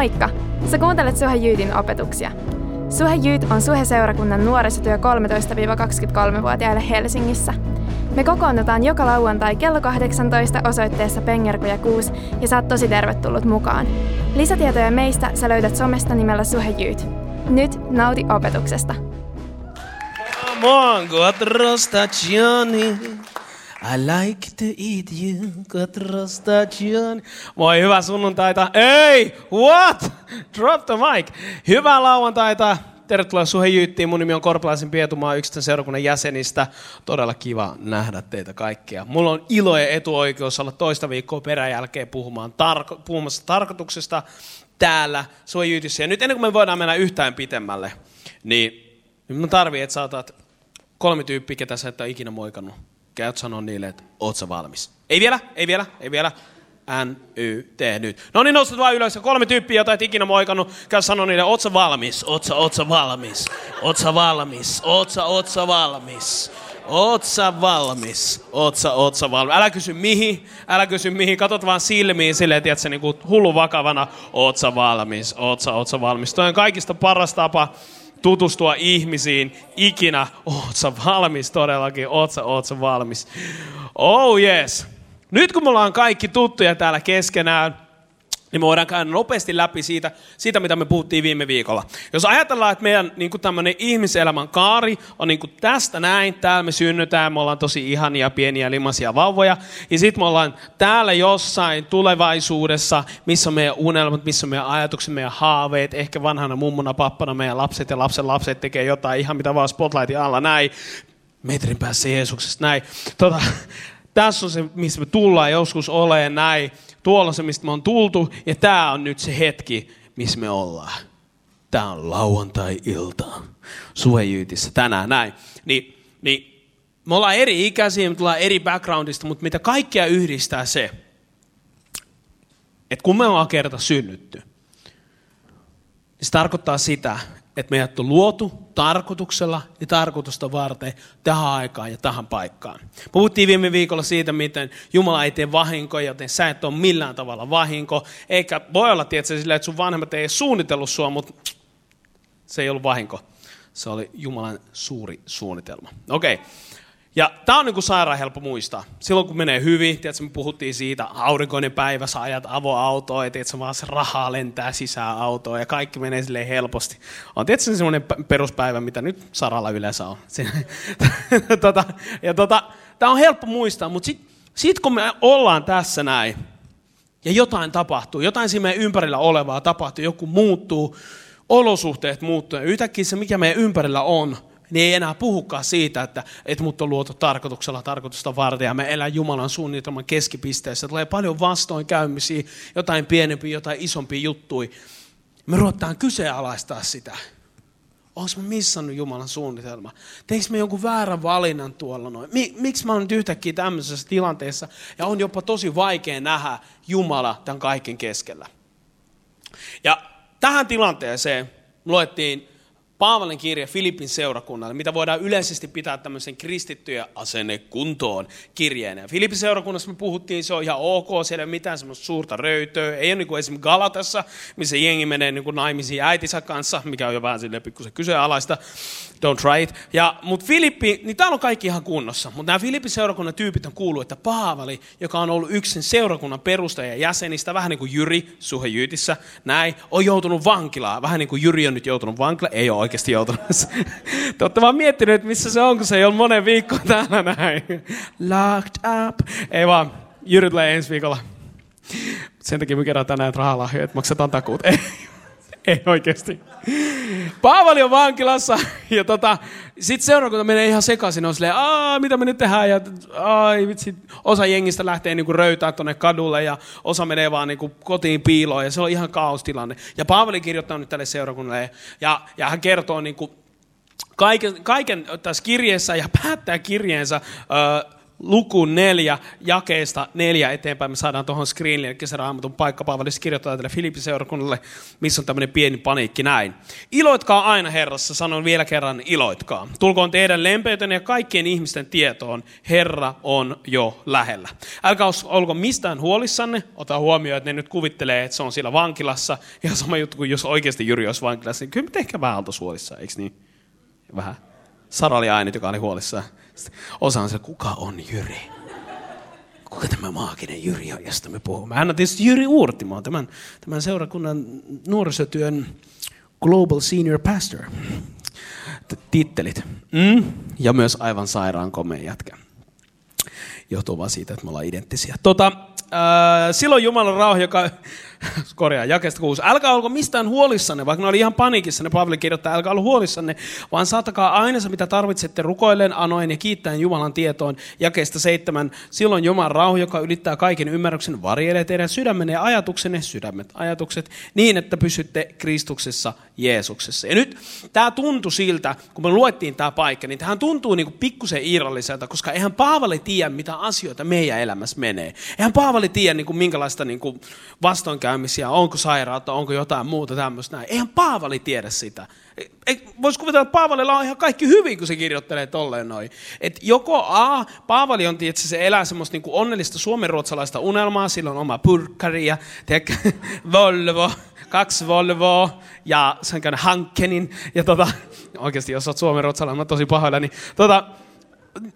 Moikka! Sä kuuntelet Suhe Jyytin opetuksia. Suhe Jyyt on Suhe-seurakunnan nuorisotyö 13-23-vuotiaille Helsingissä. Me kokoonnutaan joka lauantai kello 18 osoitteessa Pengerkuja 6 ja saat tosi tervetullut mukaan. Lisätietoja meistä sä löydät somesta nimellä Suhe Jyyt. Nyt nauti opetuksesta. Come on, stagioni. I like to eat you, quattro stagioni. Moi, hyvää sunnuntaita. Ei, what? Drop the mic. Hyvää lauantaita. Tervetuloa Suhe Jyyttiin. Mun nimi on Korpelaisen Pietumaa, yksittäisen seurakunnan jäsenistä. Todella kiva nähdä teitä kaikkia. Mulla on ilo ja etuoikeus olla toista viikkoa peräjälkeen puhumaan tarko- puhumassa tarkoituksesta täällä Suhe Jyytissä. Ja nyt ennen kuin me voidaan mennä yhtään pitemmälle, niin mä tarvii, että saatat kolme tyyppiä, ketä sä et ole ikinä moikannut. Käyt sanoa niille, että oot sä valmis. Ei vielä, ei vielä, ei vielä. N, Y, T, nyt. No niin, nostat vaan ylös. Kolme tyyppiä, jota et ikinä moikannut. Käy sanoa niille, oot sä valmis, oot sä, oot sä valmis, oot sä valmis, oot sä, oot sä valmis. Oot sä valmis? Oot sä, oot sä valmis? Älä kysy mihin, älä kysy mihin. Katot vaan silmiin silleen, tiedätkö, niin kuin hullu vakavana. Oot sä valmis? Oot sä, oot sä valmis? Toi on kaikista paras tapa tutustua ihmisiin ikinä. Oot sä valmis todellakin? Oot sä valmis? Oh yes. Nyt kun me ollaan kaikki tuttuja täällä keskenään, niin me voidaan käydä nopeasti läpi siitä, siitä, mitä me puhuttiin viime viikolla. Jos ajatellaan, että meidän niin tämmöinen ihmiselämän kaari on niin kuin tästä näin, täällä me synnytään, me ollaan tosi ihania, pieniä, limaisia vauvoja, ja sitten me ollaan täällä jossain tulevaisuudessa, missä on meidän unelmat, missä on meidän ajatukset, meidän haaveet, ehkä vanhana mummona, pappana meidän lapset ja lapsen lapset tekee jotain ihan mitä vaan spotlightin alla, näin, metrin päässä Jeesuksesta, näin. Tota, tässä on se, missä me tullaan joskus oleen näin. Tuolla se, mistä me on tultu. Ja tämä on nyt se hetki, missä me ollaan. Tämä on lauantai-ilta. Suhejyytissä tänään näin. Niin, niin me ollaan eri ikäisiä, me tullaan eri backgroundista, mutta mitä kaikkia yhdistää se, että kun me ollaan kerta synnytty, niin se tarkoittaa sitä, että meidät on luotu tarkoituksella ja tarkoitusta varten tähän aikaan ja tähän paikkaan. Puhuttiin viime viikolla siitä, miten Jumala ei tee vahinkoja, joten sä et ole millään tavalla vahinko. Eikä voi olla tietysti sillä, että sun vanhemmat ei suunnitellut sua, mutta se ei ollut vahinko. Se oli Jumalan suuri suunnitelma. Okei. Okay. Ja tämä on niinku sairaan helppo muistaa. Silloin kun menee hyvin, tiedätkö, me puhuttiin siitä, aurinkoinen päivä, sä ajat avoautoa, ja tiedätkö, vaan se rahaa lentää sisään autoon, ja kaikki menee silleen helposti. On tietysti semmoinen peruspäivä, mitä nyt Saralla yleensä on. tota, ja tota, tämä on helppo muistaa, mutta sitten sit kun me ollaan tässä näin, ja jotain tapahtuu, jotain siinä meidän ympärillä olevaa tapahtuu, joku muuttuu, olosuhteet muuttuu, ja yhtäkkiä se, mikä meidän ympärillä on, niin ei enää puhukaan siitä, että, että mut on luotu tarkoituksella tarkoitusta varten ja me elää Jumalan suunnitelman keskipisteessä. Tulee paljon vastoinkäymisiä, jotain pienempiä, jotain isompia juttuja. Me ruvetaan kyseenalaistaa sitä. Onko mä missannut Jumalan suunnitelma? Teinkö mä jonkun väärän valinnan tuolla noin? Miksi mä oon nyt yhtäkkiä tämmöisessä tilanteessa ja on jopa tosi vaikea nähdä Jumala tämän kaiken keskellä? Ja tähän tilanteeseen luettiin Paavalin kirja Filippin seurakunnalle, mitä voidaan yleisesti pitää tämmöisen kristittyjä asenne kuntoon kirjeenä. Filippin seurakunnassa me puhuttiin, se on ihan ok, siellä ei ole mitään semmoista suurta röytöä. Ei ole niin kuin esimerkiksi Galatassa, missä jengi menee niin kuin naimisiin äitinsä kanssa, mikä on jo vähän silleen pikkusen kyseenalaista. Don't try it. Ja, mutta Filippi, niin täällä on kaikki ihan kunnossa. Mutta nämä Filippin seurakunnan tyypit on kuullut, että Paavali, joka on ollut yksin seurakunnan perustaja jäsenistä, vähän niin kuin Jyri Suhejyytissä, näin, on joutunut vankilaan. Vähän niin kuin Jyri on nyt joutunut vankilaan. Ei ole oikeasti joutunut. Te olette vaan miettinyt, että missä se on, kun se ei ole monen viikkoon täällä näin. Locked up. Ei vaan, Jyri tulee ensi viikolla. Sen takia me kerran tänään rahalahjoja, että maksetaan takuut. Ei, ei oikeasti. Paavali on vankilassa ja tota, sitten seurakunta menee ihan sekaisin. On silleen, Aa, mitä me nyt tehdään? Ja ai, vitsi, osa jengistä lähtee niinku röytää tuonne kadulle ja osa menee vaan niinku kotiin piiloon ja se on ihan kaostilanne. Ja Paavali kirjoittaa nyt tälle seurakunnalle ja, ja hän kertoo niinku kaiken, kaiken tässä kirjeessä ja päättää kirjeensä ö, luku neljä, jakeesta neljä eteenpäin. Me saadaan tuohon screenille kesäraamatun paikka. Paavali kirjoittaa tälle Filippi seurakunnalle, missä on tämmöinen pieni paniikki näin. Iloitkaa aina Herrassa, sanon vielä kerran iloitkaa. Tulkoon teidän lempeytenne ja kaikkien ihmisten tietoon, Herra on jo lähellä. Älkää olko mistään huolissanne, ota huomioon, että ne nyt kuvittelee, että se on siellä vankilassa. Ja sama juttu kuin jos oikeasti Jyri olisi vankilassa, niin kyllä me ehkä vähän oltaisiin huolissaan, eikö niin? Vähän. Sara oli ainut, joka oli huolissaan. Osa on se, kuka on Jyri? Kuka tämä maaginen Jyri on, josta me puhumme? Hän on tietysti Jyri Uurtimo, tämän, tämän seurakunnan nuorisotyön Global Senior Pastor. Tittelit. Mm? Ja myös aivan sairaan komea jätkä. Johtuu vaan siitä, että me ollaan identtisiä. Tota, äh, silloin Jumalan rauha, joka korjaa, jakesta kuusi. Älkää olko mistään huolissanne, vaikka ne oli ihan panikissa, ne Pavli kirjoittaa, älkää olla huolissanne, vaan saatakaa aina se, mitä tarvitsette rukoilleen, anoen ja kiittäen Jumalan tietoon. Jakeesta seitsemän. Silloin Jumalan rauha, joka ylittää kaiken ymmärryksen, varjelee teidän sydämenne ja ajatuksenne, sydämet, ajatukset, niin, että pysytte Kristuksessa Jeesuksessa. Ja nyt tämä tuntui siltä, kun me luettiin tämä paikka, niin tähän tuntuu niin pikkusen irralliselta, koska eihän Paavali tiedä, mitä asioita meidän elämässä menee. Eihän Paavali tiedä, niin kuin, minkälaista niin kuin vastoinkäymisiä, onko sairautta, onko jotain muuta tämmöistä näin. Eihän Paavali tiedä sitä. Voisi kuvitella, että Paavalilla on ihan kaikki hyvin, kun se kirjoittelee tolleen noin. Et joko A, Paavali on tietysti, se elää semmoista niin onnellista suomenruotsalaista unelmaa, sillä on oma purkkari ja tiedätkö, Volvo, kaksi Volvoa ja sen Hankkenin. Ja tota, oikeasti, jos olet suomenruotsalainen, mä tosi pahoilla, niin tota,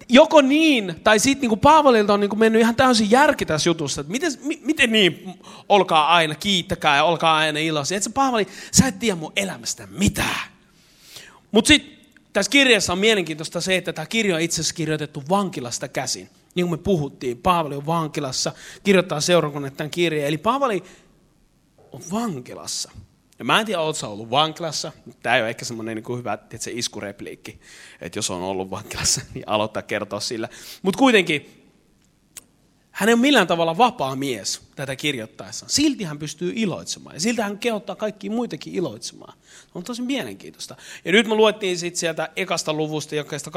joko niin, tai sitten niin Paavalilta on niin mennyt ihan täysin järki tässä jutussa, että miten, mi, miten niin, olkaa aina, kiittäkää ja olkaa aina iloisia. Että Paavali, sä et tiedä mun elämästä mitään. Mutta sitten tässä kirjassa on mielenkiintoista se, että tämä kirja on itse asiassa kirjoitettu vankilasta käsin. Niin kuin me puhuttiin, Paavali on vankilassa, kirjoittaa seurakunnan tämän kirjeen. Eli Paavali on vankilassa. Ja mä en tiedä, oletko ollut vankilassa. Tämä ei ole ehkä semmoinen niin hyvä tiedätkö, iskurepliikki, että jos on ollut vankilassa, niin aloittaa kertoa sillä. Mutta kuitenkin, hän ei ole millään tavalla vapaa mies tätä kirjoittaessaan. Silti hän pystyy iloitsemaan. Ja silti hän kehottaa kaikki muitakin iloitsemaan. Se on tosi mielenkiintoista. Ja nyt me luettiin sitten sieltä ekasta luvusta, jokaista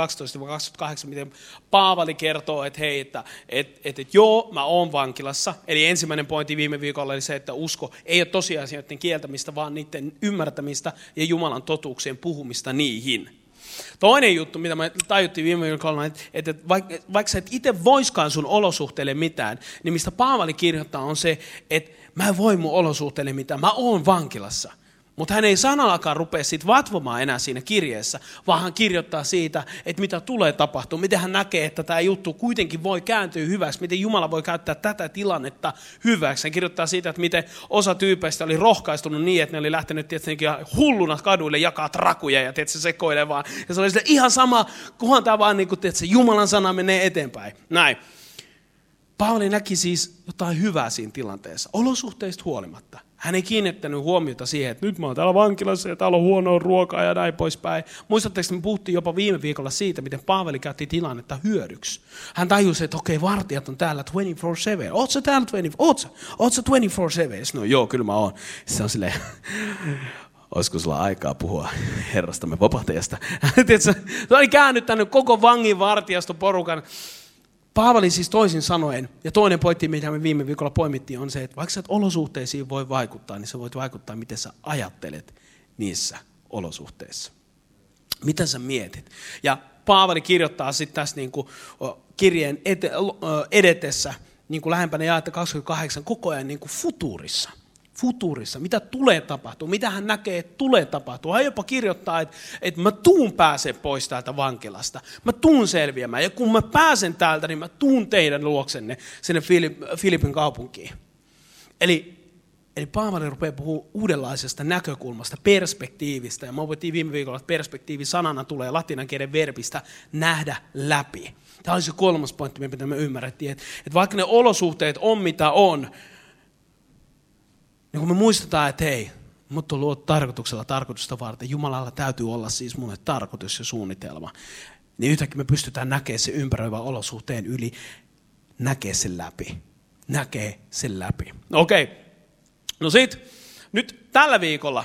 12-28, miten Paavali kertoo, että hei, että et, et, et, joo, mä oon vankilassa. Eli ensimmäinen pointti viime viikolla oli se, että usko ei ole tosiasioiden kieltämistä, vaan niiden ymmärtämistä ja Jumalan totuuksien puhumista niihin. Toinen juttu, mitä me tajuttiin viime viikolla, että, että vaikka, vaikka sä et itse voiskaan sun olosuhteille mitään, niin mistä Paavali kirjoittaa on se, että mä en voi mun olosuhteille mitään, mä oon vankilassa – mutta hän ei sanallakaan rupea siitä vatvomaan enää siinä kirjeessä, vaan hän kirjoittaa siitä, että mitä tulee tapahtua, miten hän näkee, että tämä juttu kuitenkin voi kääntyä hyväksi, miten Jumala voi käyttää tätä tilannetta hyväksi. Hän kirjoittaa siitä, että miten osa tyypeistä oli rohkaistunut niin, että ne oli lähtenyt tietysti, hulluna kaduille jakaa trakuja ja tietysti, sekoilee vaan. Ja se oli sille ihan sama, kunhan tämä vaan niin kuin, tietysti, Jumalan sana menee eteenpäin. Näin. Paavali näki siis jotain hyvää siinä tilanteessa, olosuhteista huolimatta. Hän ei kiinnittänyt huomiota siihen, että nyt mä oon täällä vankilassa ja täällä on huonoa ruokaa ja näin poispäin. Muistatteko, että me puhuttiin jopa viime viikolla siitä, miten Paavali käytti tilannetta hyödyksi. Hän tajusi, että okei, vartijat on täällä 24-7. Oot sä täällä 24 Oot sä, Oot sä 24-7? No joo, kyllä mä oon. Se on silleen, olisiko sulla aikaa puhua herrastamme vapahtajasta. se oli käännyttänyt koko vangin vartijaston porukan Paavali siis toisin sanoen, ja toinen pointti, mitä me viime viikolla poimittiin, on se, että vaikka sä et olosuhteisiin voi vaikuttaa, niin sä voit vaikuttaa, miten sä ajattelet niissä olosuhteissa. Mitä sä mietit? Ja Paavali kirjoittaa sitten tässä niin kuin kirjeen edetessä, niin kuin lähempänä jaetta 28, koko ajan niin kuin futuurissa – futurissa, mitä tulee tapahtua, mitä hän näkee, että tulee tapahtua. Hän jopa kirjoittaa, että, että mä tuun pääsen pois täältä vankilasta. Mä tuun selviämään. Ja kun mä pääsen täältä, niin mä tuun teidän luoksenne sinne Filipin kaupunkiin. Eli, eli Paavali rupeaa puhumaan uudenlaisesta näkökulmasta, perspektiivistä. Ja mä opettiin viime viikolla, että perspektiivi sanana tulee latinan kielen verbistä nähdä läpi. Tämä oli se kolmas pointti, mitä me ymmärrettiin, että, että vaikka ne olosuhteet on mitä on, niin kun me muistetaan, että hei, mutta on luotu tarkoituksella tarkoitusta varten, Jumalalla täytyy olla siis mulle tarkoitus ja suunnitelma, niin yhtäkkiä me pystytään näkemään se ympäröivän olosuhteen yli, näkee sen läpi. Näkee sen läpi. Okei. Okay. No sit, nyt tällä viikolla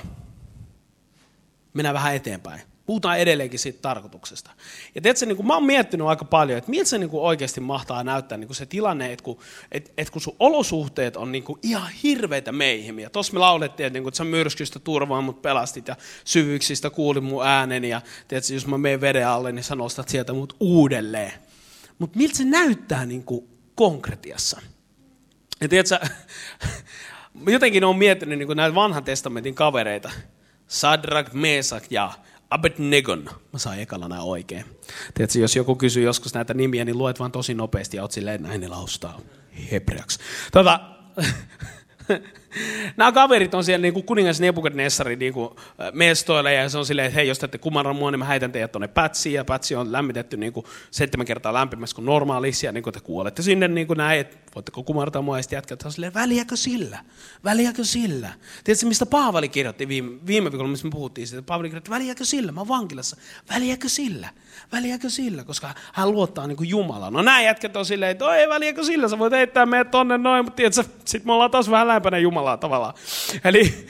mennään vähän eteenpäin. Puhutaan edelleenkin siitä tarkoituksesta. Ja tiedätkö, niin kuin mä oon miettinyt aika paljon, että miltä se niin kuin oikeasti mahtaa näyttää niin kuin se tilanne, että kun, että, että kun sun olosuhteet on niin kuin ihan hirveitä meihin. Ja tuossa me laulettiin, että, niin kuin, että sä myrskystä turvaan mut pelastit ja syvyyksistä kuulin mun äänen. Ja tiedätkö, jos mä menen veden alle, niin sä nostat sieltä mut uudelleen. Mutta miltä se näyttää niin kuin konkretiassa? Ja tiedätkö, jotenkin on miettinyt niin kuin näitä vanhan testamentin kavereita. Sadrak, Mesak ja Abednegon. Mä saan ekalla nämä oikein. Tiedätkö, jos joku kysyy joskus näitä nimiä, niin luet vaan tosi nopeasti ja oot silleen, näin ne laustaa hebreaksi. Tota, Nämä kaverit on siellä niin kuin kuningas Nebukadnessari niin kuin mestoilla ja se on silleen, että hei, jos te ette kumarra mua, niin mä heitän teidät tuonne pätsiin ja pätsi on lämmitetty niin kuin seitsemän kertaa lämpimässä kuin normaalissa ja niin kuin te kuolette sinne niin kuin näin, että voitteko kumartaa mua ja sitten että on silleen, väliäkö sillä? Väliäkö sillä? Tiedätkö, mistä Paavali kirjoitti viime, viime viikolla, missä me puhuttiin siitä, Paavali kirjoitti, väliäkö sillä? Mä oon vankilassa. Väliäkö sillä? Väliäkö sillä? Koska hän luottaa niin Jumalaan. No nämä jätkät on silleen, että ei väliäkö sillä? Sä voit heittää meidät tonne noin, mutta tiedätkö, sit me ollaan taas vähän lähempänä Jumalaa tavallaan. Eli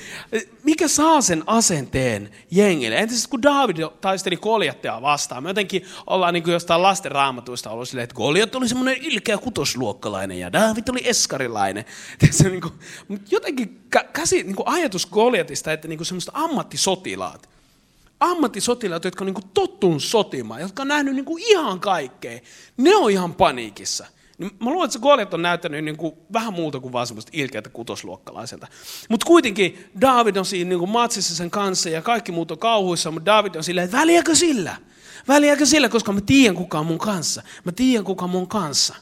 mikä saa sen asenteen jengille? Entäs kun David taisteli Koljattea vastaan, me jotenkin ollaan niin kuin jostain lasten raamatuista ollut silleen, että Koljat oli semmoinen ilkeä kutosluokkalainen ja David oli eskarilainen. Tiedätkö, niin kuin, jotenkin käsi, niin kuin ajatus Koljatista, että niin kuin semmoista ammattisotilaat, ammattisotilaat, jotka on niin kuin tottunut sotimaan, jotka on nähnyt niin kuin ihan kaikkea, ne on ihan paniikissa. Niin mä luulen, että se Goliat on näyttänyt niin kuin vähän muuta kuin vaan semmoista ilkeätä kutosluokkalaiselta. Mutta kuitenkin David on siinä niin kuin matsissa sen kanssa ja kaikki muut on kauhuissa, mutta David on silleen, että väliäkö sillä? Väliäkö sillä, koska mä tiedän kuka on mun kanssa. Mä tiedän kuka on mun kanssa.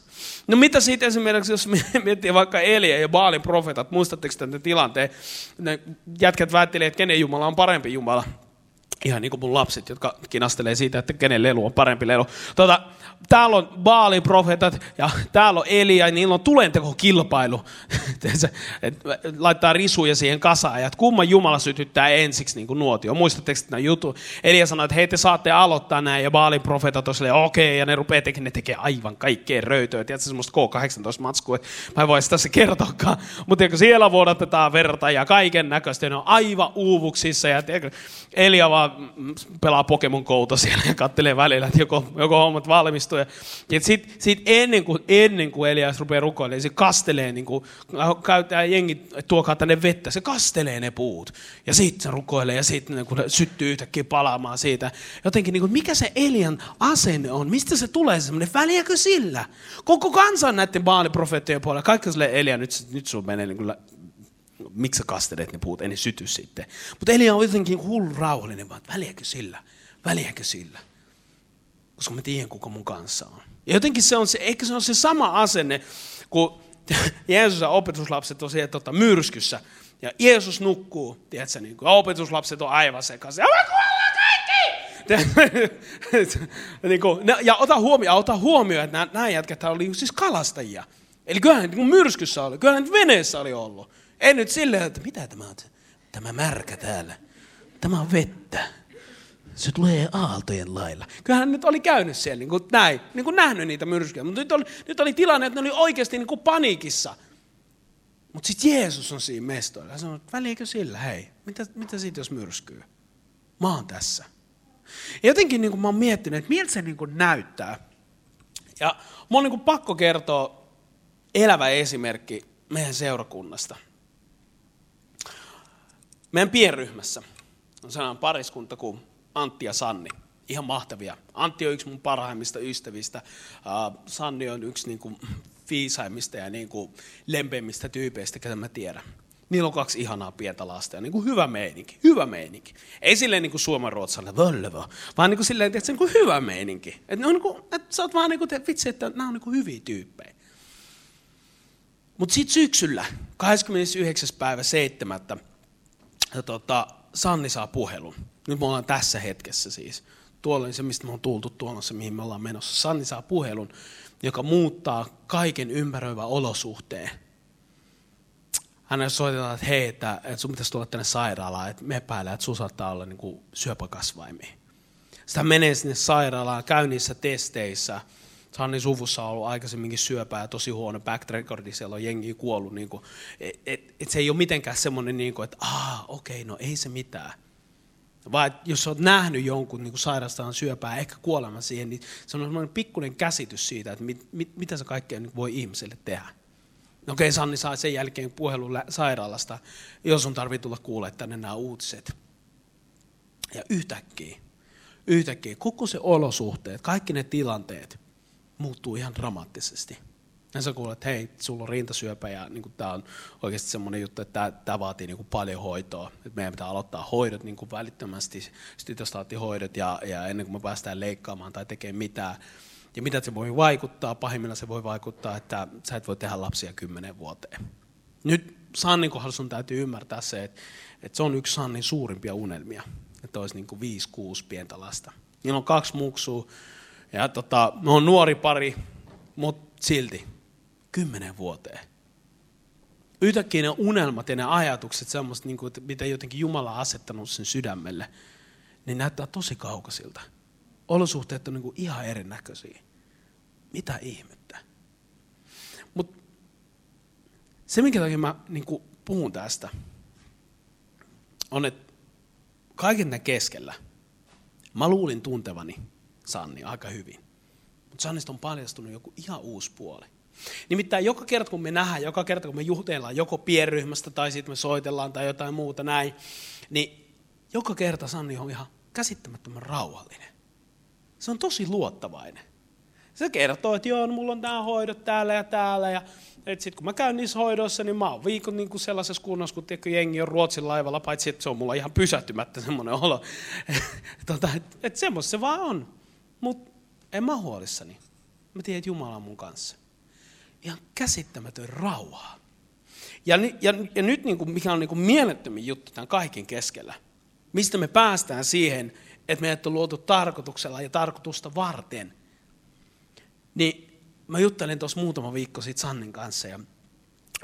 No mitä siitä esimerkiksi, jos miettii vaikka Elia ja Baalin profeetat, muistatteko tämän tilanteen? Ne jätkät väittelee, että kenen Jumala on parempi Jumala. Ihan niin kuin mun lapset, jotka kinastelee siitä, että kenen lelu on parempi lelu. Tota, täällä on baaliprofeetat ja täällä on Elia, ja niillä on tulentekokilpailu. Laittaa risuja siihen kasaan, ja että kumman Jumala sytyttää ensiksi niin nuotio. Muistatteko tämän jutun? Elia sanoi, että hei te saatte aloittaa näin, ja baaliprofeetat on silleen, okei, okay, ja ne rupeaa tekemään, ne tekee aivan kaikkea röytöä. Tiedätkö semmoista K18-matskua, että mä en voisi tässä kertoakaan. Mutta siellä vuodatetaan verta ja kaiken näköistä, ne on aivan uuvuksissa, ja tiedätkö, Elia vaan pelaa Pokemon Kouta siellä ja kattelee välillä, että joko, joko hommat valmistuu. Ja, ja sitten sit ennen, kuin, ennen kuin Elias rupeaa rukoilemaan, se kastelee, niin kuin, käyttää jengi, tuokaa tänne vettä, se kastelee ne puut. Ja sitten se rukoilee ja sitten niin syttyy yhtäkkiä palaamaan siitä. Jotenkin, niin kuin, mikä se Elian asenne on? Mistä se tulee semmoinen? Väliäkö sillä? Koko kansan näiden baaliprofeettien puolella. Kaikki sille Elia, nyt, nyt sun menee niin kuin miksi sä kastelet ne puut, ei ne syty sitten. Mutta Elia on jotenkin hullu rauhallinen, vaan väliäkö sillä, väliäkö sillä. Koska mä tiedän, kuka mun kanssa on. Ja jotenkin se on se, eikö se ole se sama asenne, kun Jeesus ja opetuslapset on siellä tota, myrskyssä. Ja Jeesus nukkuu, tiedätkö, niin kuin, opetuslapset on aivan sekaisin. niin kuin, ja ota huomioon, ota huomioon, että nämä, nämä jätkät oli siis kalastajia. Eli kyllähän niin myrskyssä oli, kyllähän veneessä oli ollut. Ei nyt silleen, että mitä tämä on, tämä märkä täällä. Tämä on vettä. Se tulee aaltojen lailla. Kyllähän nyt oli käynyt siellä niin kuin näin, niin kuin nähnyt niitä myrskyjä. Mutta nyt oli, nyt oli tilanne, että ne oli oikeasti niin kuin paniikissa. Mutta sitten Jeesus on siinä mestoilla. Hän sanoi, että väliikö sillä, hei, mitä, mitä siitä jos myrskyy? Mä oon tässä. Ja jotenkin niin kuin mä oon miettinyt, että miltä se niin kuin näyttää. Ja mä on niin kuin pakko kertoa elävä esimerkki meidän seurakunnasta – meidän pienryhmässä on sellainen pariskunta kuin Antti ja Sanni. Ihan mahtavia. Antti on yksi mun parhaimmista ystävistä. Sanni on yksi niin kuin, viisaimmista ja niin kuin, lempeimmistä tyypeistä, ketä mä tiedän. Niillä on kaksi ihanaa pientä lasta ja niin kuin hyvä meininki, hyvä meininki. Ei silleen niin kuin suomen ruotsalainen, völvö, vaan niin kuin silleen, että se on niin hyvä meininki. Että, on niin kuin, että sä oot vaan niin kuin, että vitsi, että nämä on niin kuin hyviä tyyppejä. Mutta sitten syksyllä, 29. päivä 7 ja tota, Sanni saa puhelun. Nyt me ollaan tässä hetkessä siis. Tuolla on se, mistä me on tultu tuolla, mihin me ollaan menossa. Sanni saa puhelun, joka muuttaa kaiken ympäröivän olosuhteen. Hänelle soitetaan, että hei, että, että sun pitäisi tulla tänne sairaalaan, että me epäillään, että sun saattaa olla niin kuin syöpäkasvaimia. Sitä menee sinne sairaalaan, käy niissä testeissä – Sanni suvussa on ollut aikaisemminkin syöpää ja tosi huono back recordi, siellä on jengi kuollut. Niin kuin, et, et, et se ei ole mitenkään semmoinen, niin kuin, että ah, okei, no ei se mitään. Vai jos olet nähnyt jonkun niin sairastaan syöpää, ehkä kuolema siihen, niin se on sellainen pikkuinen käsitys siitä, että mit, mit, mitä se kaikkea niin voi ihmiselle tehdä. No okei, Sanni saa sen jälkeen puhelun sairaalasta, jos on tarvitse tulla kuulemaan tänne nämä uutiset. Ja yhtäkkiä, yhtäkkiä koko se olosuhteet, kaikki ne tilanteet muuttuu ihan dramaattisesti. Ja sä kuulet, että hei, sulla on rintasyöpä ja niin tämä on oikeasti semmoinen juttu, että tämä, vaatii niin kuin paljon hoitoa. Että meidän pitää aloittaa hoidot niin kuin välittömästi, stytostaattihoidot ja, ja ennen kuin me päästään leikkaamaan tai tekemään mitään. Ja mitä se voi vaikuttaa? Pahimmillaan se voi vaikuttaa, että sä et voi tehdä lapsia kymmenen vuoteen. Nyt Sannin kohdalla sun täytyy ymmärtää se, että, että se on yksi Sannin suurimpia unelmia. Että olisi niin kuin viisi, kuusi pientä lasta. Niillä on kaksi muksua ja tota, me on nuori pari, mutta silti kymmenen vuoteen. Yhtäkkiä ne unelmat ja ne ajatukset, semmoista, niin kuin, mitä jotenkin Jumala on asettanut sen sydämelle, niin näyttää tosi kaukaisilta. Olosuhteet on niin kuin ihan erinäköisiä. Mitä ihmettä? Mutta se, minkä takia mä niin kuin puhun tästä, on, että kaiken tämän keskellä mä luulin tuntevani Sanni aika hyvin. Mutta Sannista on paljastunut joku ihan uusi puoli. Nimittäin joka kerta, kun me nähdään, joka kerta, kun me jutellaan joko pienryhmästä tai sitten me soitellaan tai jotain muuta näin, niin joka kerta Sanni on ihan käsittämättömän rauhallinen. Se on tosi luottavainen. Se kertoo, että joo, no, mulla on tämä hoidot täällä ja täällä. Ja sitten kun mä käyn niissä hoidoissa, niin mä oon viikon niin kuin sellaisessa kunnossa, kun tiedätkö, jengi on Ruotsin laivalla, paitsi että se on mulla ihan pysähtymättä semmoinen olo. tota, että et semmoista se vaan on. Mutta en mä huolissani. Mä tiedän, että Jumala on mun kanssa ihan käsittämätön rauha. Ja, ja, ja nyt niin kuin, mikä on niin kuin mielettömin juttu tämän kaiken keskellä, mistä me päästään siihen, että meidät on luotu tarkoituksella ja tarkoitusta varten. Niin mä juttelin tuossa muutama viikko sitten Sannin kanssa ja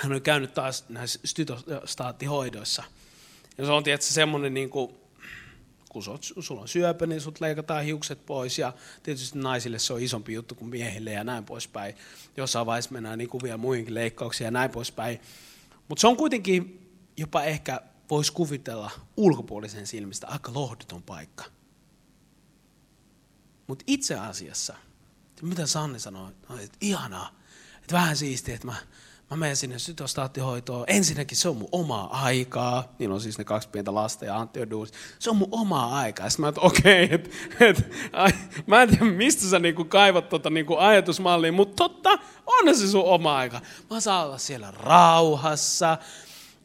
hän oli käynyt taas näissä stytostaattihoidoissa. Ja se on tietysti semmoinen niin kuin, kun sulla on syöpä, niin sut leikataan hiukset pois ja tietysti naisille se on isompi juttu kuin miehille ja näin poispäin. Jossain vaiheessa mennään niin kuin vielä muihinkin leikkauksiin ja näin poispäin. Mutta se on kuitenkin jopa ehkä voisi kuvitella ulkopuolisen silmistä aika lohduton paikka. Mutta itse asiassa, mitä Sanni sanoi, että ihanaa, että vähän siistiä, että mä Mä menen sinne sytostaattihoitoon. Ensinnäkin se on mun omaa aikaa. Niillä on siis ne kaksi pientä lasta ja Antti on duus. Se on mun omaa aikaa. Sitten mä että okei, okay, et, et, mä en tiedä mistä sä niinku kaivat tota niinku ajatusmallia, mutta totta, on se sun oma aika. Mä saan olla siellä rauhassa.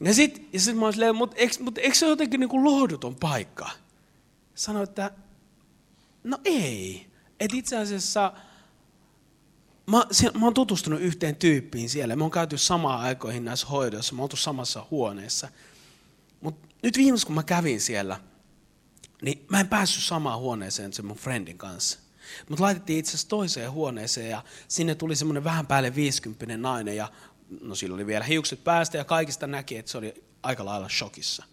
Ja sit, ja sit mä oon silleen, mutta eikö, mut eikö se ole jotenkin niinku lohduton paikka? Sanoin, että no ei. Että itse asiassa mä, mä oon tutustunut yhteen tyyppiin siellä. Me on käyty samaan aikoihin näissä hoidoissa. Me oltu samassa huoneessa. Mutta nyt viimeis kun mä kävin siellä, niin mä en päässyt samaan huoneeseen sen mun friendin kanssa. Mutta laitettiin itse asiassa toiseen huoneeseen ja sinne tuli semmoinen vähän päälle 50 nainen ja no sillä oli vielä hiukset päästä ja kaikista näki, että se oli aika lailla shokissa.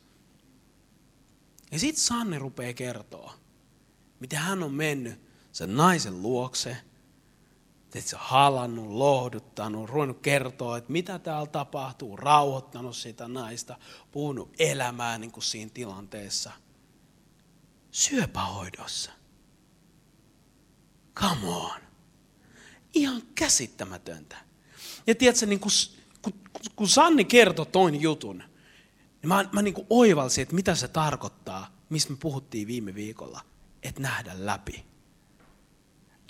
Ja sitten Sanne rupeaa kertoa, miten hän on mennyt sen naisen luokse – se halannut, lohduttanut, ruvennut kertoa, että mitä täällä tapahtuu, rauhoittanut sitä naista, puhunut elämää niin kuin siinä tilanteessa. Syöpähoidossa. Come on. Ihan käsittämätöntä. Ja tiedätkö, niin kun, kun, kun Sanni kertoi toin jutun, niin mä, mä niin oivalsin, että mitä se tarkoittaa, mistä me puhuttiin viime viikolla, että nähdä läpi.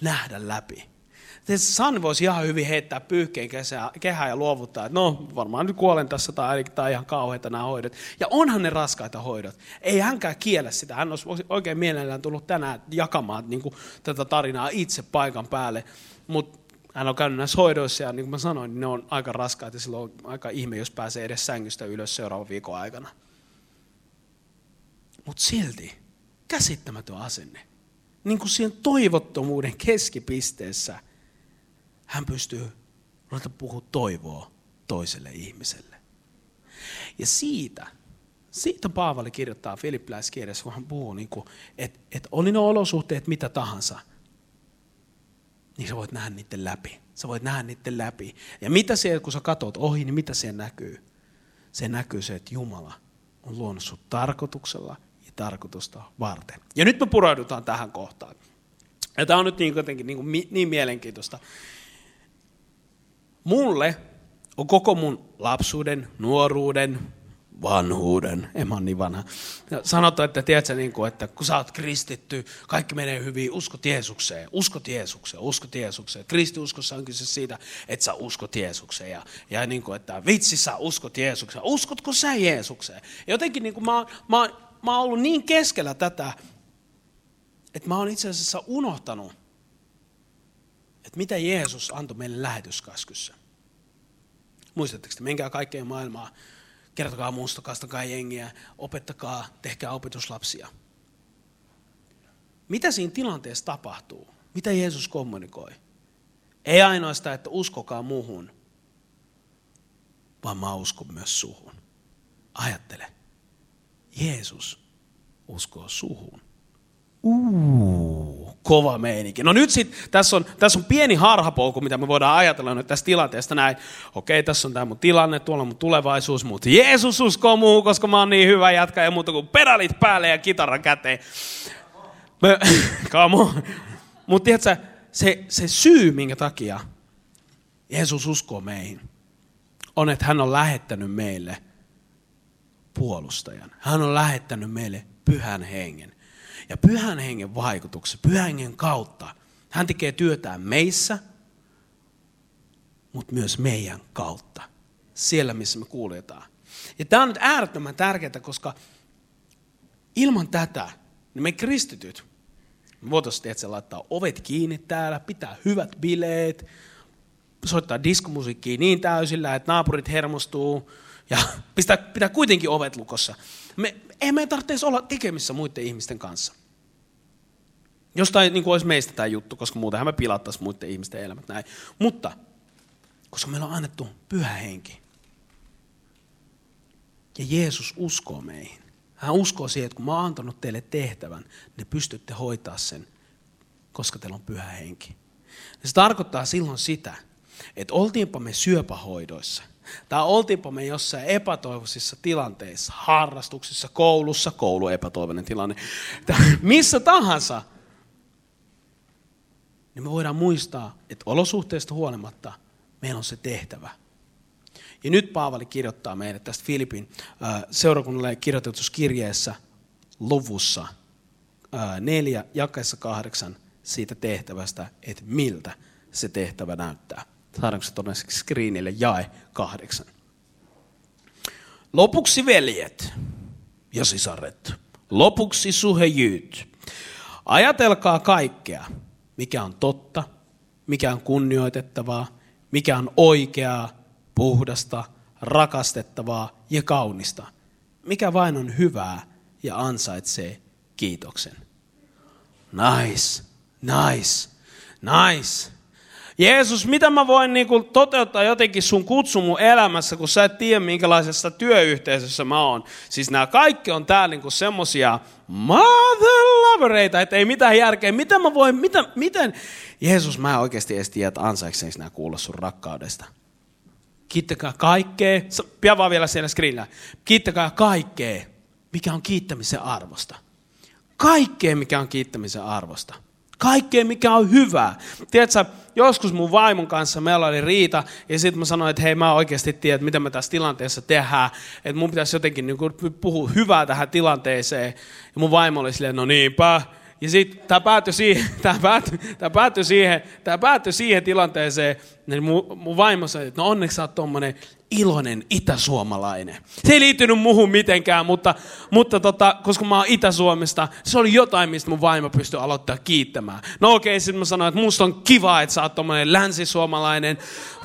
Nähdä läpi. San voisi ihan hyvin heittää pyyhkeen kehää ja luovuttaa, että no varmaan nyt kuolen tässä tai tämä ihan kauheita nämä hoidot. Ja onhan ne raskaita hoidot. Ei hänkään kiellä sitä. Hän olisi oikein mielellään tullut tänään jakamaan niin kuin, tätä tarinaa itse paikan päälle. Mutta hän on käynyt näissä hoidoissa ja niin kuin mä sanoin, niin ne on aika raskaita ja silloin on aika ihme, jos pääsee edes sängystä ylös seuraavan viikon aikana. Mutta silti käsittämätön asenne. Niin kuin siihen toivottomuuden keskipisteessä – hän pystyy ruveta puhua toivoa toiselle ihmiselle. Ja siitä, siitä Paavali kirjoittaa Filippiläiskirjassa, kun hän puhuu, niin kuin, että, että oli ne olosuhteet mitä tahansa, niin sä voit nähdä niiden läpi. Sä voit nähdä niiden läpi. Ja mitä se, kun sä katsot ohi, niin mitä siellä näkyy? Se näkyy se, että Jumala on luonut sut tarkoituksella ja tarkoitusta varten. Ja nyt me pureudutaan tähän kohtaan. Ja tämä on nyt niin, jotenkin niin, niin mielenkiintoista. Mulle on koko mun lapsuuden, nuoruuden, vanhuuden, en mä niin vanha. Sanotaan, että tiedätkö, niin kuin, että kun sä oot kristitty, kaikki menee hyvin, uskot Jeesukseen, uskot Jeesukseen, uskot Jeesukseen. Kristiuskossa on kyse siitä, että sä uskot Jeesukseen. Ja, ja niin kuin, että vitsi sä uskot Jeesukseen, uskotko sä Jeesukseen? Jotenkin niin kuin mä, mä, mä oon ollut niin keskellä tätä, että mä oon itse asiassa unohtanut, että mitä Jeesus antoi meille lähetyskaskussa. Muistatteko, että menkää kaikkeen maailmaan kertokaa muusta, kastakaa jengiä, opettakaa, tehkää opetuslapsia. Mitä siinä tilanteessa tapahtuu? Mitä Jeesus kommunikoi? Ei ainoastaan, että uskokaa muuhun, vaan mä uskon myös suhun. Ajattele. Jeesus uskoo suhun. Uu, kova meininki. No nyt sitten, tässä on, tässä on pieni harhapolku, mitä me voidaan ajatella nyt tästä tilanteesta näin. Okei, tässä on tämä mun tilanne, tuolla on mun tulevaisuus, mutta Jeesus uskoo muuhun, koska mä oon niin hyvä jatka ja muuta kuin pedalit päälle ja kitara käteen. Mutta tiedätkö, se, se syy, minkä takia Jeesus uskoo meihin, on, että hän on lähettänyt meille puolustajan. Hän on lähettänyt meille pyhän hengen. Ja pyhän hengen vaikutuksen, pyhän hengen kautta, hän tekee työtään meissä, mutta myös meidän kautta. Siellä, missä me kuljetaan. Ja tämä on nyt äärettömän tärkeää, koska ilman tätä, niin me kristityt, me voitaisiin että laittaa ovet kiinni täällä, pitää hyvät bileet, soittaa diskomusiikkia niin täysillä, että naapurit hermostuu ja pitää, pitää kuitenkin ovet lukossa. Me, ei meidän tarvitsisi olla tekemissä muiden ihmisten kanssa. Jostain niin kuin olisi meistä tämä juttu, koska muutenhan me pilattaisiin muiden ihmisten elämät näin. Mutta, koska meillä on annettu pyhä henki. Ja Jeesus uskoo meihin. Hän uskoo siihen, että kun mä oon antanut teille tehtävän, ne pystytte hoitaa sen, koska teillä on pyhä henki. Ja se tarkoittaa silloin sitä, että oltiinpa me syöpähoidoissa, tai oltiinpa me jossain epätoivoisissa tilanteissa, harrastuksissa, koulussa, koulu epätoivoinen tilanne, missä tahansa, niin me voidaan muistaa, että olosuhteista huolimatta meillä on se tehtävä. Ja nyt Paavali kirjoittaa meille tästä Filipin seurakunnalle kirjoitetussa kirjeessä luvussa neljä, jakeessa kahdeksan siitä tehtävästä, että miltä se tehtävä näyttää. Saadaanko se todennäköisesti screenille jae kahdeksan. Lopuksi veljet ja sisaret, lopuksi suhejyyt. Ajatelkaa kaikkea, mikä on totta, mikä on kunnioitettavaa, mikä on oikeaa, puhdasta, rakastettavaa ja kaunista, mikä vain on hyvää ja ansaitsee kiitoksen. Nice, nice, nice. Jeesus, mitä mä voin niinku toteuttaa jotenkin sun kutsu mun elämässä, kun sä et tiedä minkälaisessa työyhteisössä mä oon. Siis nämä kaikki on täällä niinku semmosia mother lovereita, että ei mitään järkeä. Mitä mä voin, mitä, miten? Jeesus, mä oikeasti edes tiedä, että ansaikseeko nämä kuulla sun rakkaudesta. Kiittäkää kaikkea, pian vaan vielä siellä screenillä. Kiittäkää kaikkea, mikä on kiittämisen arvosta. Kaikkea, mikä on kiittämisen arvosta. Kaikkea, mikä on hyvää. Tiedätkö, joskus mun vaimon kanssa meillä oli riita, ja sitten mä sanoin, että hei, mä oikeasti tiedän, mitä me tässä tilanteessa tehdään, että mun pitäisi jotenkin niin puhua hyvää tähän tilanteeseen. Ja mun vaimo oli silleen, no niinpä, ja sitten tämä päättyi siihen, tämä päättyi, tämä päättyi siihen, tämä päättyi siihen tilanteeseen, niin mun, mun vaimo sanoi, että no onneksi sä oot tommonen iloinen itäsuomalainen. Se ei liittynyt muuhun mitenkään, mutta, mutta tota, koska mä oon Itä-Suomesta, se oli jotain, mistä mun vaimo pystyi aloittaa kiittämään. No okei, okay, sitten mä sanoin, että musta on kiva, että sä oot tommonen länsisuomalainen,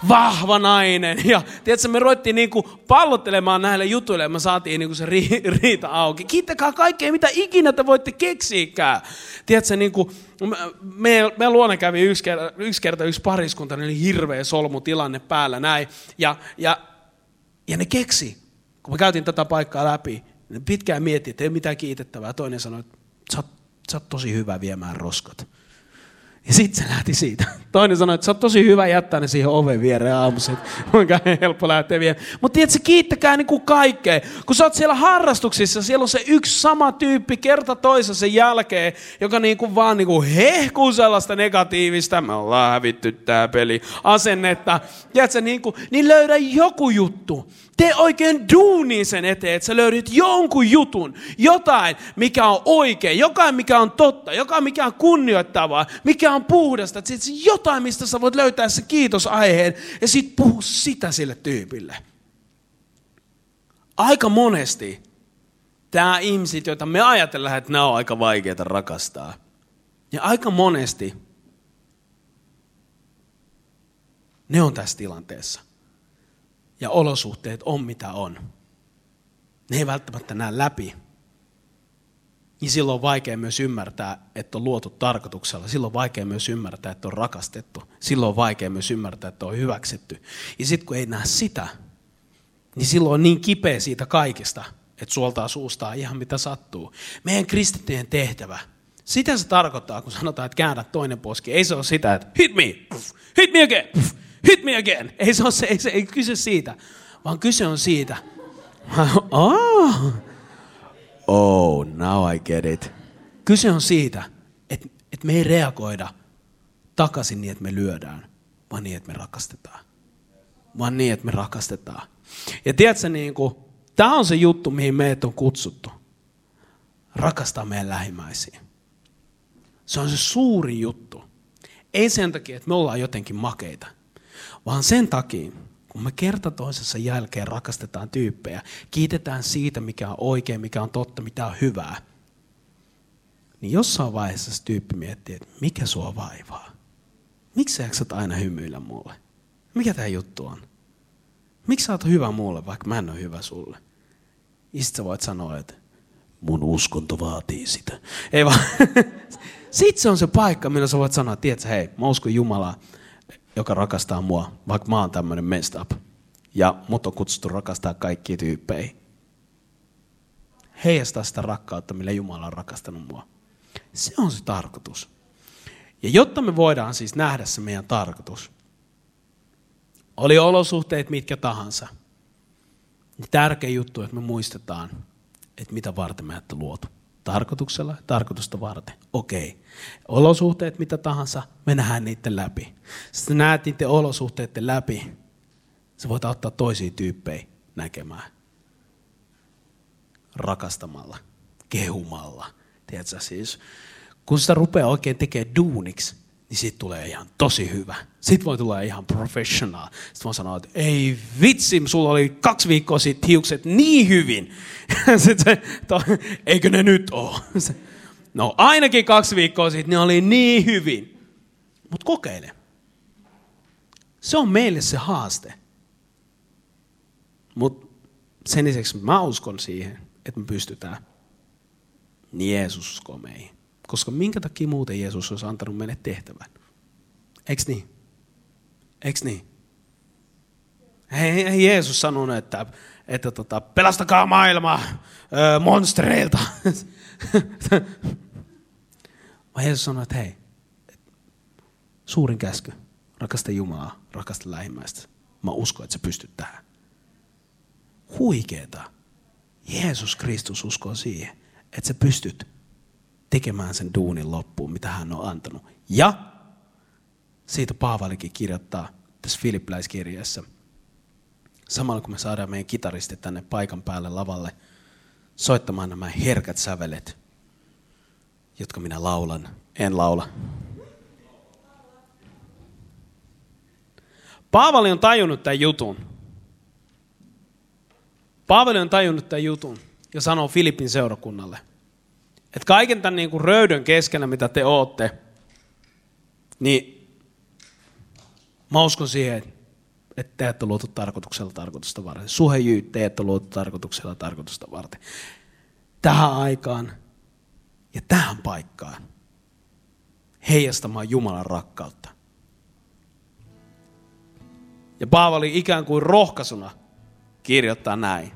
vahva nainen. Ja tiedätkö, me ruvettiin niinku pallottelemaan näille jutuille, ja me saatiin niinku se ri, riita auki. Kiittäkää kaikkea, mitä ikinä te voitte keksiikään. Tiedätkö, niinku, me, me, me luona kävi yksi kerta, yksi kerta yksi pariskunta, niin oli hirveä solmutilanne päällä näin. Ja, ja ja ne keksi, kun me käytiin tätä paikkaa läpi, ne pitkään mietti, että ei mitään kiitettävää. Toinen sanoi, että sä oot, sä oot tosi hyvä viemään roskat. Ja sitten se lähti siitä. Toinen sanoi, että se on tosi hyvä jättää ne siihen oven viereen aamuisin. Kuinka helppo lähteä vielä. Mutta tiedätkö, kiittäkää niin kuin kaikkea. Kun sä oot siellä harrastuksissa, siellä on se yksi sama tyyppi kerta toisensa jälkeen, joka niin kuin vaan niin kuin hehkuu sellaista negatiivista. Me ollaan hävitty tää peli. Asennetta. Tiedätkö, niin, kuin, niin löydä joku juttu. Tee oikein duuni sen eteen, että sä löydät jonkun jutun, jotain, mikä on oikein, jotain, mikä on totta, jotain, mikä on kunnioittavaa, mikä on puhdasta. Että jotain, mistä sä voit löytää se kiitosaiheen ja sit puhu sitä sille tyypille. Aika monesti tämä ihmiset, joita me ajatellaan, että nämä on aika vaikeita rakastaa. Ja aika monesti ne on tässä tilanteessa ja olosuhteet on mitä on, ne ei välttämättä näe läpi, niin silloin on vaikea myös ymmärtää, että on luotu tarkoituksella. Silloin on vaikea myös ymmärtää, että on rakastettu. Silloin on vaikea myös ymmärtää, että on hyväksytty. Ja sitten kun ei näe sitä, niin silloin on niin kipeä siitä kaikesta, että suoltaa suustaa ihan mitä sattuu. Meidän kristittyjen tehtävä, sitä se tarkoittaa, kun sanotaan, että käännä toinen poski. Ei se ole sitä, että hit me, hit me again, hit me again. Ei se ole se, ei, se, ei kyse siitä, vaan kyse on siitä. oh, oh, now I get it. Kyse on siitä, että, että me ei reagoida takaisin niin, että me lyödään, vaan niin, että me rakastetaan. Vaan niin, että me rakastetaan. Ja tiedätkö, niin tämä on se juttu, mihin meidät on kutsuttu. Rakastaa meidän lähimmäisiä. Se on se suuri juttu. Ei sen takia, että me ollaan jotenkin makeita, vaan sen takia, kun me kerta toisessa jälkeen rakastetaan tyyppejä, kiitetään siitä, mikä on oikein, mikä on totta, mitä on hyvää, niin jossain vaiheessa se tyyppi miettii, että mikä sua vaivaa? Miksi sä jaksat aina hymyillä mulle? Mikä tämä juttu on? Miksi sä oot hyvä mulle, vaikka mä en ole hyvä sulle? Ja sä voit sanoa, että mun uskonto vaatii sitä. Ei vaan. Sitten se on se paikka, millä sä voit sanoa, tiedätkö, hei, mä uskon Jumalaa joka rakastaa mua, vaikka mä oon tämmöinen messed up. Ja mut on kutsuttu rakastaa kaikkia tyyppejä. Heijastaa sitä rakkautta, millä Jumala on rakastanut mua. Se on se tarkoitus. Ja jotta me voidaan siis nähdä se meidän tarkoitus, oli olosuhteet mitkä tahansa, niin tärkeä juttu, että me muistetaan, että mitä varten me luotu tarkoituksella, tarkoitusta varten. Okei. Olosuhteet mitä tahansa, me nähdään niiden läpi. Sitten näet niiden olosuhteiden läpi, sä voit ottaa toisia tyyppejä näkemään. Rakastamalla, kehumalla. Tiedätkö, siis, kun sitä rupeaa oikein tekemään duuniksi, niin siitä tulee ihan tosi hyvä. Sitten voi tulla ihan professional. Sitten voi sanoa, että ei vitsi, sulla oli kaksi viikkoa sitten hiukset niin hyvin. Sitten se, to, eikö ne nyt ole? No ainakin kaksi viikkoa sitten ne oli niin hyvin. Mutta kokeile. Se on meille se haaste. Mutta sen lisäksi mä uskon siihen, että me pystytään. Niin Jeesus uskoo meihin. Koska minkä takia muuten Jeesus olisi antanut meille tehtävän? Eiks niin? Eiks niin? Ei, ei Jeesus sanonut, että, että tota, pelastakaa maailma ö, monstereilta. Vaan Jeesus sanoi, että hei, suurin käsky, rakasta Jumalaa, rakasta lähimmäistä. Mä uskon, että sä pystyt tähän. Huikeeta. Jeesus Kristus uskoo siihen, että sä pystyt tekemään sen duunin loppuun, mitä hän on antanut. Ja siitä Paavalikin kirjoittaa tässä Filippiläiskirjeessä. Samalla kun me saadaan meidän kitaristit tänne paikan päälle lavalle soittamaan nämä herkät sävelet, jotka minä laulan. En laula. Paavali on tajunnut tämän jutun. Paavali on tajunnut tämän jutun ja sanoo Filippin seurakunnalle – että kaiken tämän niin kuin röydön keskellä, mitä te ootte, niin mä uskon siihen, että te ette luotu tarkoituksella tarkoitusta varten. Suhejyyt, te ette luotu tarkoituksella tarkoitusta varten. Tähän aikaan ja tähän paikkaan heijastamaan Jumalan rakkautta. Ja Paavali ikään kuin rohkaisuna kirjoittaa näin.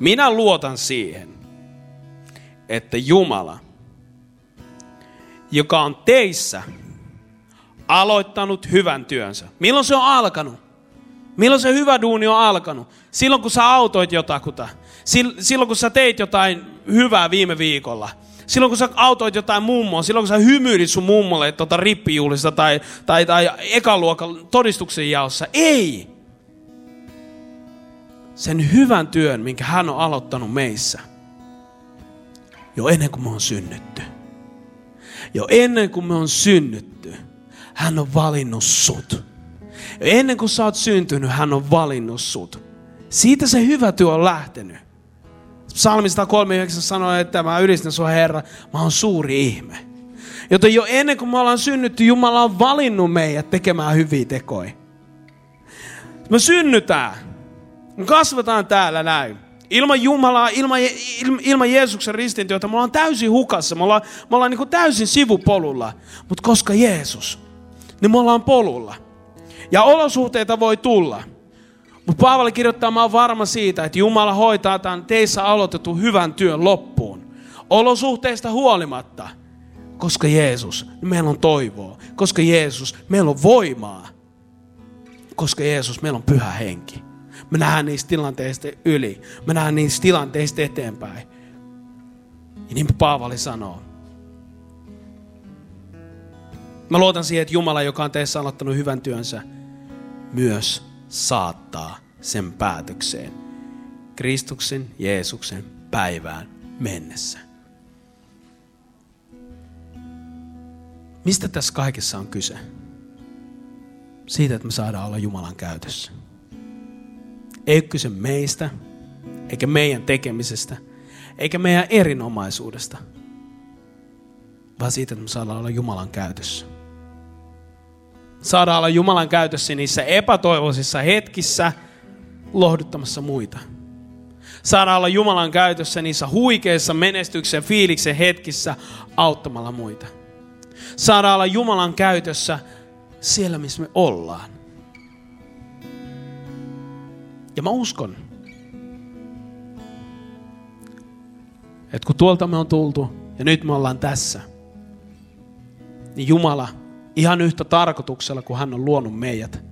Minä luotan siihen, että Jumala, joka on teissä aloittanut hyvän työnsä. Milloin se on alkanut? Milloin se hyvä duuni on alkanut? Silloin kun sä autoit jotakuta. Silloin kun sä teit jotain hyvää viime viikolla. Silloin kun sä autoit jotain mummoa, silloin kun sä hymyilit sun mummolle tota rippijuhlista tai, tai, tai ekaluokan todistuksen jaossa. Ei! Sen hyvän työn, minkä hän on aloittanut meissä. Jo ennen kuin me on synnytty. Jo ennen kuin me on synnytty. Hän on valinnut sut. Jo ennen kuin sä oot syntynyt, hän on valinnut sut. Siitä se hyvä työ on lähtenyt. Psalmi 139 sanoo, että mä ylistän sua Herra, mä oon suuri ihme. Joten jo ennen kuin me ollaan synnytty, Jumala on valinnut meidät tekemään hyviä tekoja. Me synnytään. Me kasvataan täällä näin. Ilman Jumalaa, ilman, ilman, Jeesuksen ristintyötä, me ollaan täysin hukassa. Me ollaan, me ollaan niin kuin täysin sivupolulla. Mutta koska Jeesus, niin me ollaan polulla. Ja olosuhteita voi tulla. Mutta Paavali kirjoittaa, mä oon varma siitä, että Jumala hoitaa tämän teissä aloitetun hyvän työn loppuun. Olosuhteista huolimatta. Koska Jeesus, niin meillä on toivoa. Koska Jeesus, meillä on voimaa. Koska Jeesus, meillä on pyhä henki. Me nähdään niistä tilanteista yli. Me nähdään niistä tilanteista eteenpäin. Ja niin Paavali sanoo. Mä luotan siihen, että Jumala, joka on teissä aloittanut hyvän työnsä, myös saattaa sen päätökseen Kristuksen, Jeesuksen päivään mennessä. Mistä tässä kaikessa on kyse? Siitä, että me saadaan olla Jumalan käytössä. Ei ole kyse meistä, eikä meidän tekemisestä, eikä meidän erinomaisuudesta, vaan siitä, että me saadaan olla Jumalan käytössä saada olla Jumalan käytössä niissä epätoivoisissa hetkissä lohduttamassa muita. Saada olla Jumalan käytössä niissä huikeissa menestyksen fiiliksen hetkissä auttamalla muita. Saada olla Jumalan käytössä siellä, missä me ollaan. Ja mä uskon, että kun tuolta me on tultu ja nyt me ollaan tässä, niin Jumala Ihan yhtä tarkoituksella, kun hän on luonut meidät.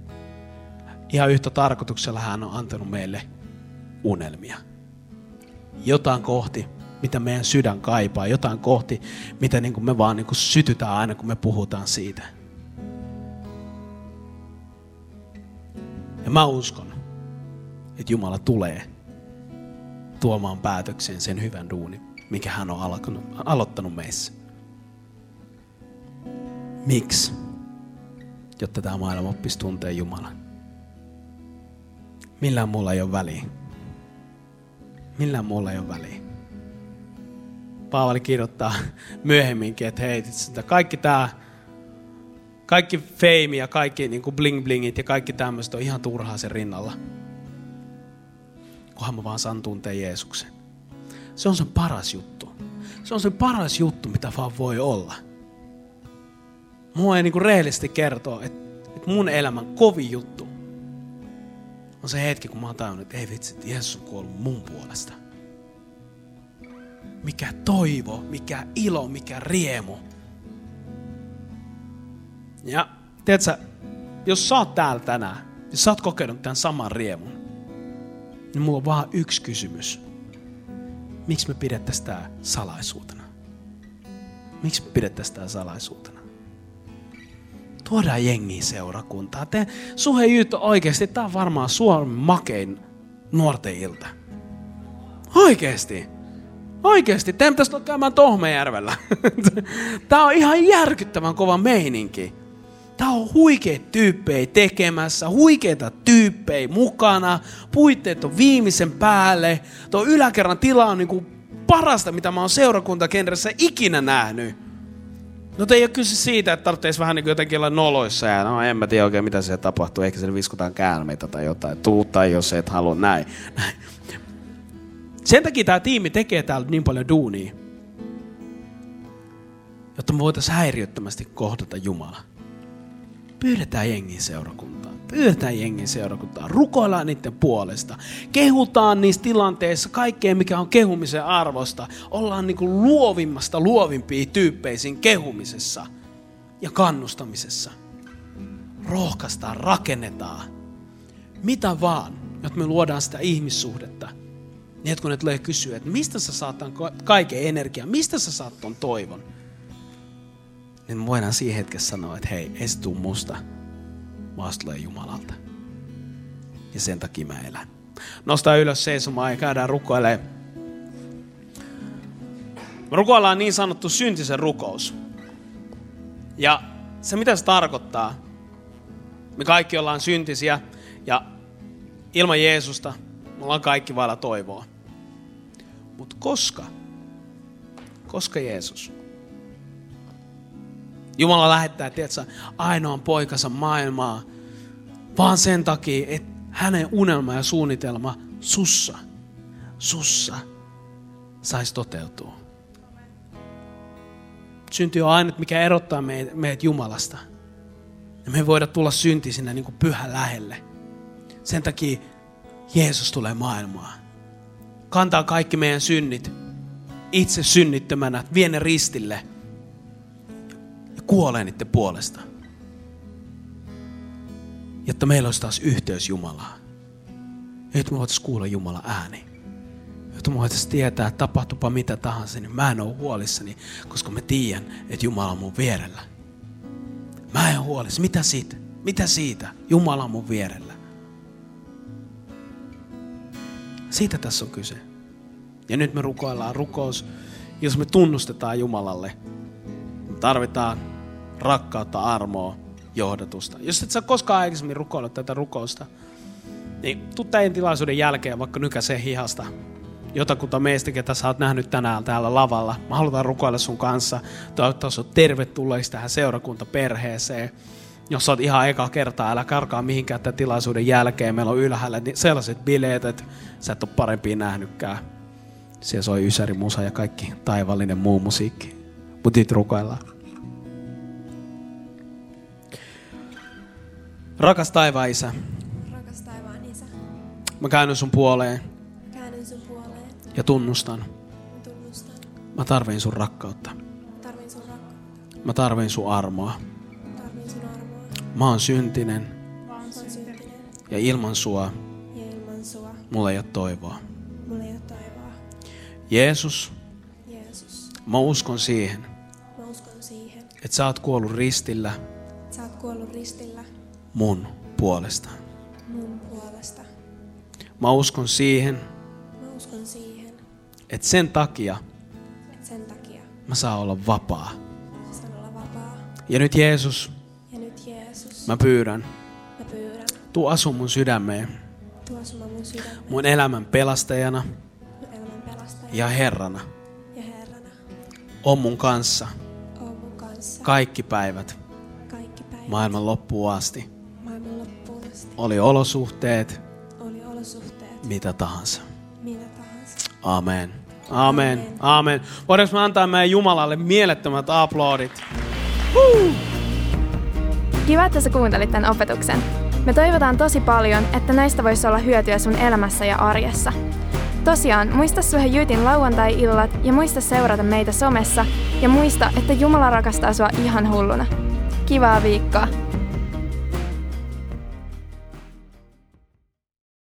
Ihan yhtä tarkoituksella hän on antanut meille unelmia. Jotain kohti, mitä meidän sydän kaipaa. Jotain kohti, mitä niin kuin me vaan niin kuin sytytään aina, kun me puhutaan siitä. Ja mä uskon, että Jumala tulee tuomaan päätökseen sen hyvän duunin, mikä hän on aloittanut meissä. Miksi? Jotta tämä maailma oppisi tuntee Jumalan. Millään muulla ei ole väliä. Millään muulla ei ole väliä. Paavali kirjoittaa myöhemminkin, että hei, että kaikki tämä, kaikki feimi ja kaikki niin kuin bling blingit ja kaikki tämmöistä on ihan turhaa sen rinnalla. Kunhan mä vaan saan tuntea Jeesuksen. Se on sen paras juttu. Se on sen paras juttu, mitä vaan voi olla. Mua ei niinku rehellisesti kertoa, että, että mun elämän kovin juttu on se hetki, kun mä oon tajunnut, että ei vitsi, Jeesus on kuollut mun puolesta. Mikä toivo, mikä ilo, mikä riemu. Ja tiedätkö, jos sä oot täällä tänään, jos sä oot kokenut tämän saman riemun, niin mulla on vaan yksi kysymys. Miksi me pidettäisiin tämä salaisuutena? Miksi me pidettäisiin tämä salaisuutena? tuodaan jengiä seurakuntaa. Te, suhejyyt oikeasti, tämä on varmaan Suomen makein nuorten ilta. Oikeasti. Oikeasti, te pitäisi tulla käymään Tohmejärvellä. Tämä on ihan järkyttävän kova meininki. Tämä on huikeita tyyppejä tekemässä, huikeita tyyppejä mukana. Puitteet on viimeisen päälle. Tuo yläkerran tila on niinku parasta, mitä mä oon seurakuntakenressä ikinä nähnyt. No ei ole kyse siitä, että tarvitsisi vähän niin jotenkin olla noloissa ja no en mä tiedä oikein mitä se tapahtuu. Ehkä se viskutaan käärmeitä tai jotain. Tuu tai jos et halua näin. näin. Sen takia tämä tiimi tekee täällä niin paljon duunia. Jotta me voitaisiin häiriöttömästi kohdata Jumala. Pyydetään jengiä seurakuntaan. pyydetään jengin seurakuntaa, rukoillaan niiden puolesta. Kehutaan niissä tilanteissa kaikkea, mikä on kehumisen arvosta. Ollaan niin kuin luovimmasta luovimpia tyyppeisin kehumisessa ja kannustamisessa. Rohkaistaan, rakennetaan. Mitä vaan, jotta me luodaan sitä ihmissuhdetta. Niin, että kun ne tulee kysyä, että mistä sä saat kaiken energian, mistä sä saat ton toivon, niin me voidaan siihen hetkessä sanoa, että hei, ei se tuu musta, vaan tulee Jumalalta. Ja sen takia mä elän. Nostaa ylös seisomaan ja käydään rukoilemaan. Rukoillaan niin sanottu syntisen rukous. Ja se mitä se tarkoittaa, me kaikki ollaan syntisiä ja ilman Jeesusta me ollaan kaikki vailla toivoa. Mutta koska? Koska Jeesus? Jumala lähettää, tiedätkö, ainoan poikansa maailmaa, vaan sen takia, että hänen unelma ja suunnitelma sussa, sussa saisi toteutua. Synti on ainut, mikä erottaa meidät, meidät Jumalasta. Ja me ei voida tulla syntisinä niin kuin pyhän lähelle. Sen takia Jeesus tulee maailmaan. Kantaa kaikki meidän synnit itse synnittömänä, vie ne ristille – kuolee niiden puolesta. Jotta meillä olisi taas yhteys Jumalaa. Jotta me voitaisiin kuulla Jumala ääni. Jotta me voitaisiin tietää, että tapahtupa mitä tahansa, niin mä en ole huolissani, koska mä tiedän, että Jumala on mun vierellä. Mä en huolissa. Mitä siitä? Mitä siitä? Jumala on mun vierellä. Siitä tässä on kyse. Ja nyt me rukoillaan rukous, jos me tunnustetaan Jumalalle. Me tarvitaan rakkautta, armoa, johdatusta. Jos et sä koskaan aikaisemmin rukoillut tätä rukousta, niin tuu tämän tilaisuuden jälkeen vaikka nykäseen hihasta jotakuta meistä, ketä sä oot nähnyt tänään täällä lavalla. Mä halutaan rukoilla sun kanssa. Toivottavasti sut tervetulleeksi tähän seurakuntaperheeseen. Jos sä oot ihan eka kertaa, älä karkaa mihinkään tämän tilaisuuden jälkeen. Meillä on ylhäällä sellaiset bileet, että sä et ole parempia nähnytkään. Siellä soi Ysäri Musa ja kaikki taivallinen muu musiikki. Mutta nyt rukoillaan. Rakas taivaan isä. Rakas taivaan isä. Mä käännyn sun puoleen. Käännyn sun puoleen. Ja tunnustan. Mä tunnustan. Mä tarvin sun rakkautta. Mä tarvin sun rakkautta. Mä tarvin sun armoa. Mä tarvin sun armoa. Mä oon syntinen. Mä oon syntinen. Ja ilman sua. Ja ilman sua. Mulla ei ole toivoa. Mulla ei ole toivoa. Jeesus. Jeesus. Mä uskon siihen. Mä uskon siihen. Että sä oot kuollut ristillä. Sä oot kuollut ristillä mun puolesta. Mun puolesta. Mä uskon siihen, mä uskon siihen, että sen takia, että sen takia mä saan olla vapaa. Mä saan olla vapaa. Ja nyt Jeesus, ja nyt Jeesus, mä pyydän, mä pyydän, tuu asu mun sydämeen. Tuu asumaan mun sydämeen. Mun elämän pelastajana. Mun elämän pelastajana. Ja Herrana. Ja Herrana. On mun kanssa. On mun kanssa. Kaikki päivät. Kaikki päivät. Maailman loppuun asti. Oli olosuhteet. Oli olosuhteet. Mitä tahansa. Mitä tahansa. Amen. Amen. Amen. Voidaanko me antaa meidän Jumalalle mielettömät aplodit? Woo! Kiva, että sä kuuntelit tämän opetuksen. Me toivotaan tosi paljon, että näistä voisi olla hyötyä sun elämässä ja arjessa. Tosiaan, muista Suhe Jyytin lauantai-illat ja muista seurata meitä somessa ja muista, että Jumala rakastaa sua ihan hulluna. Kivaa viikkoa!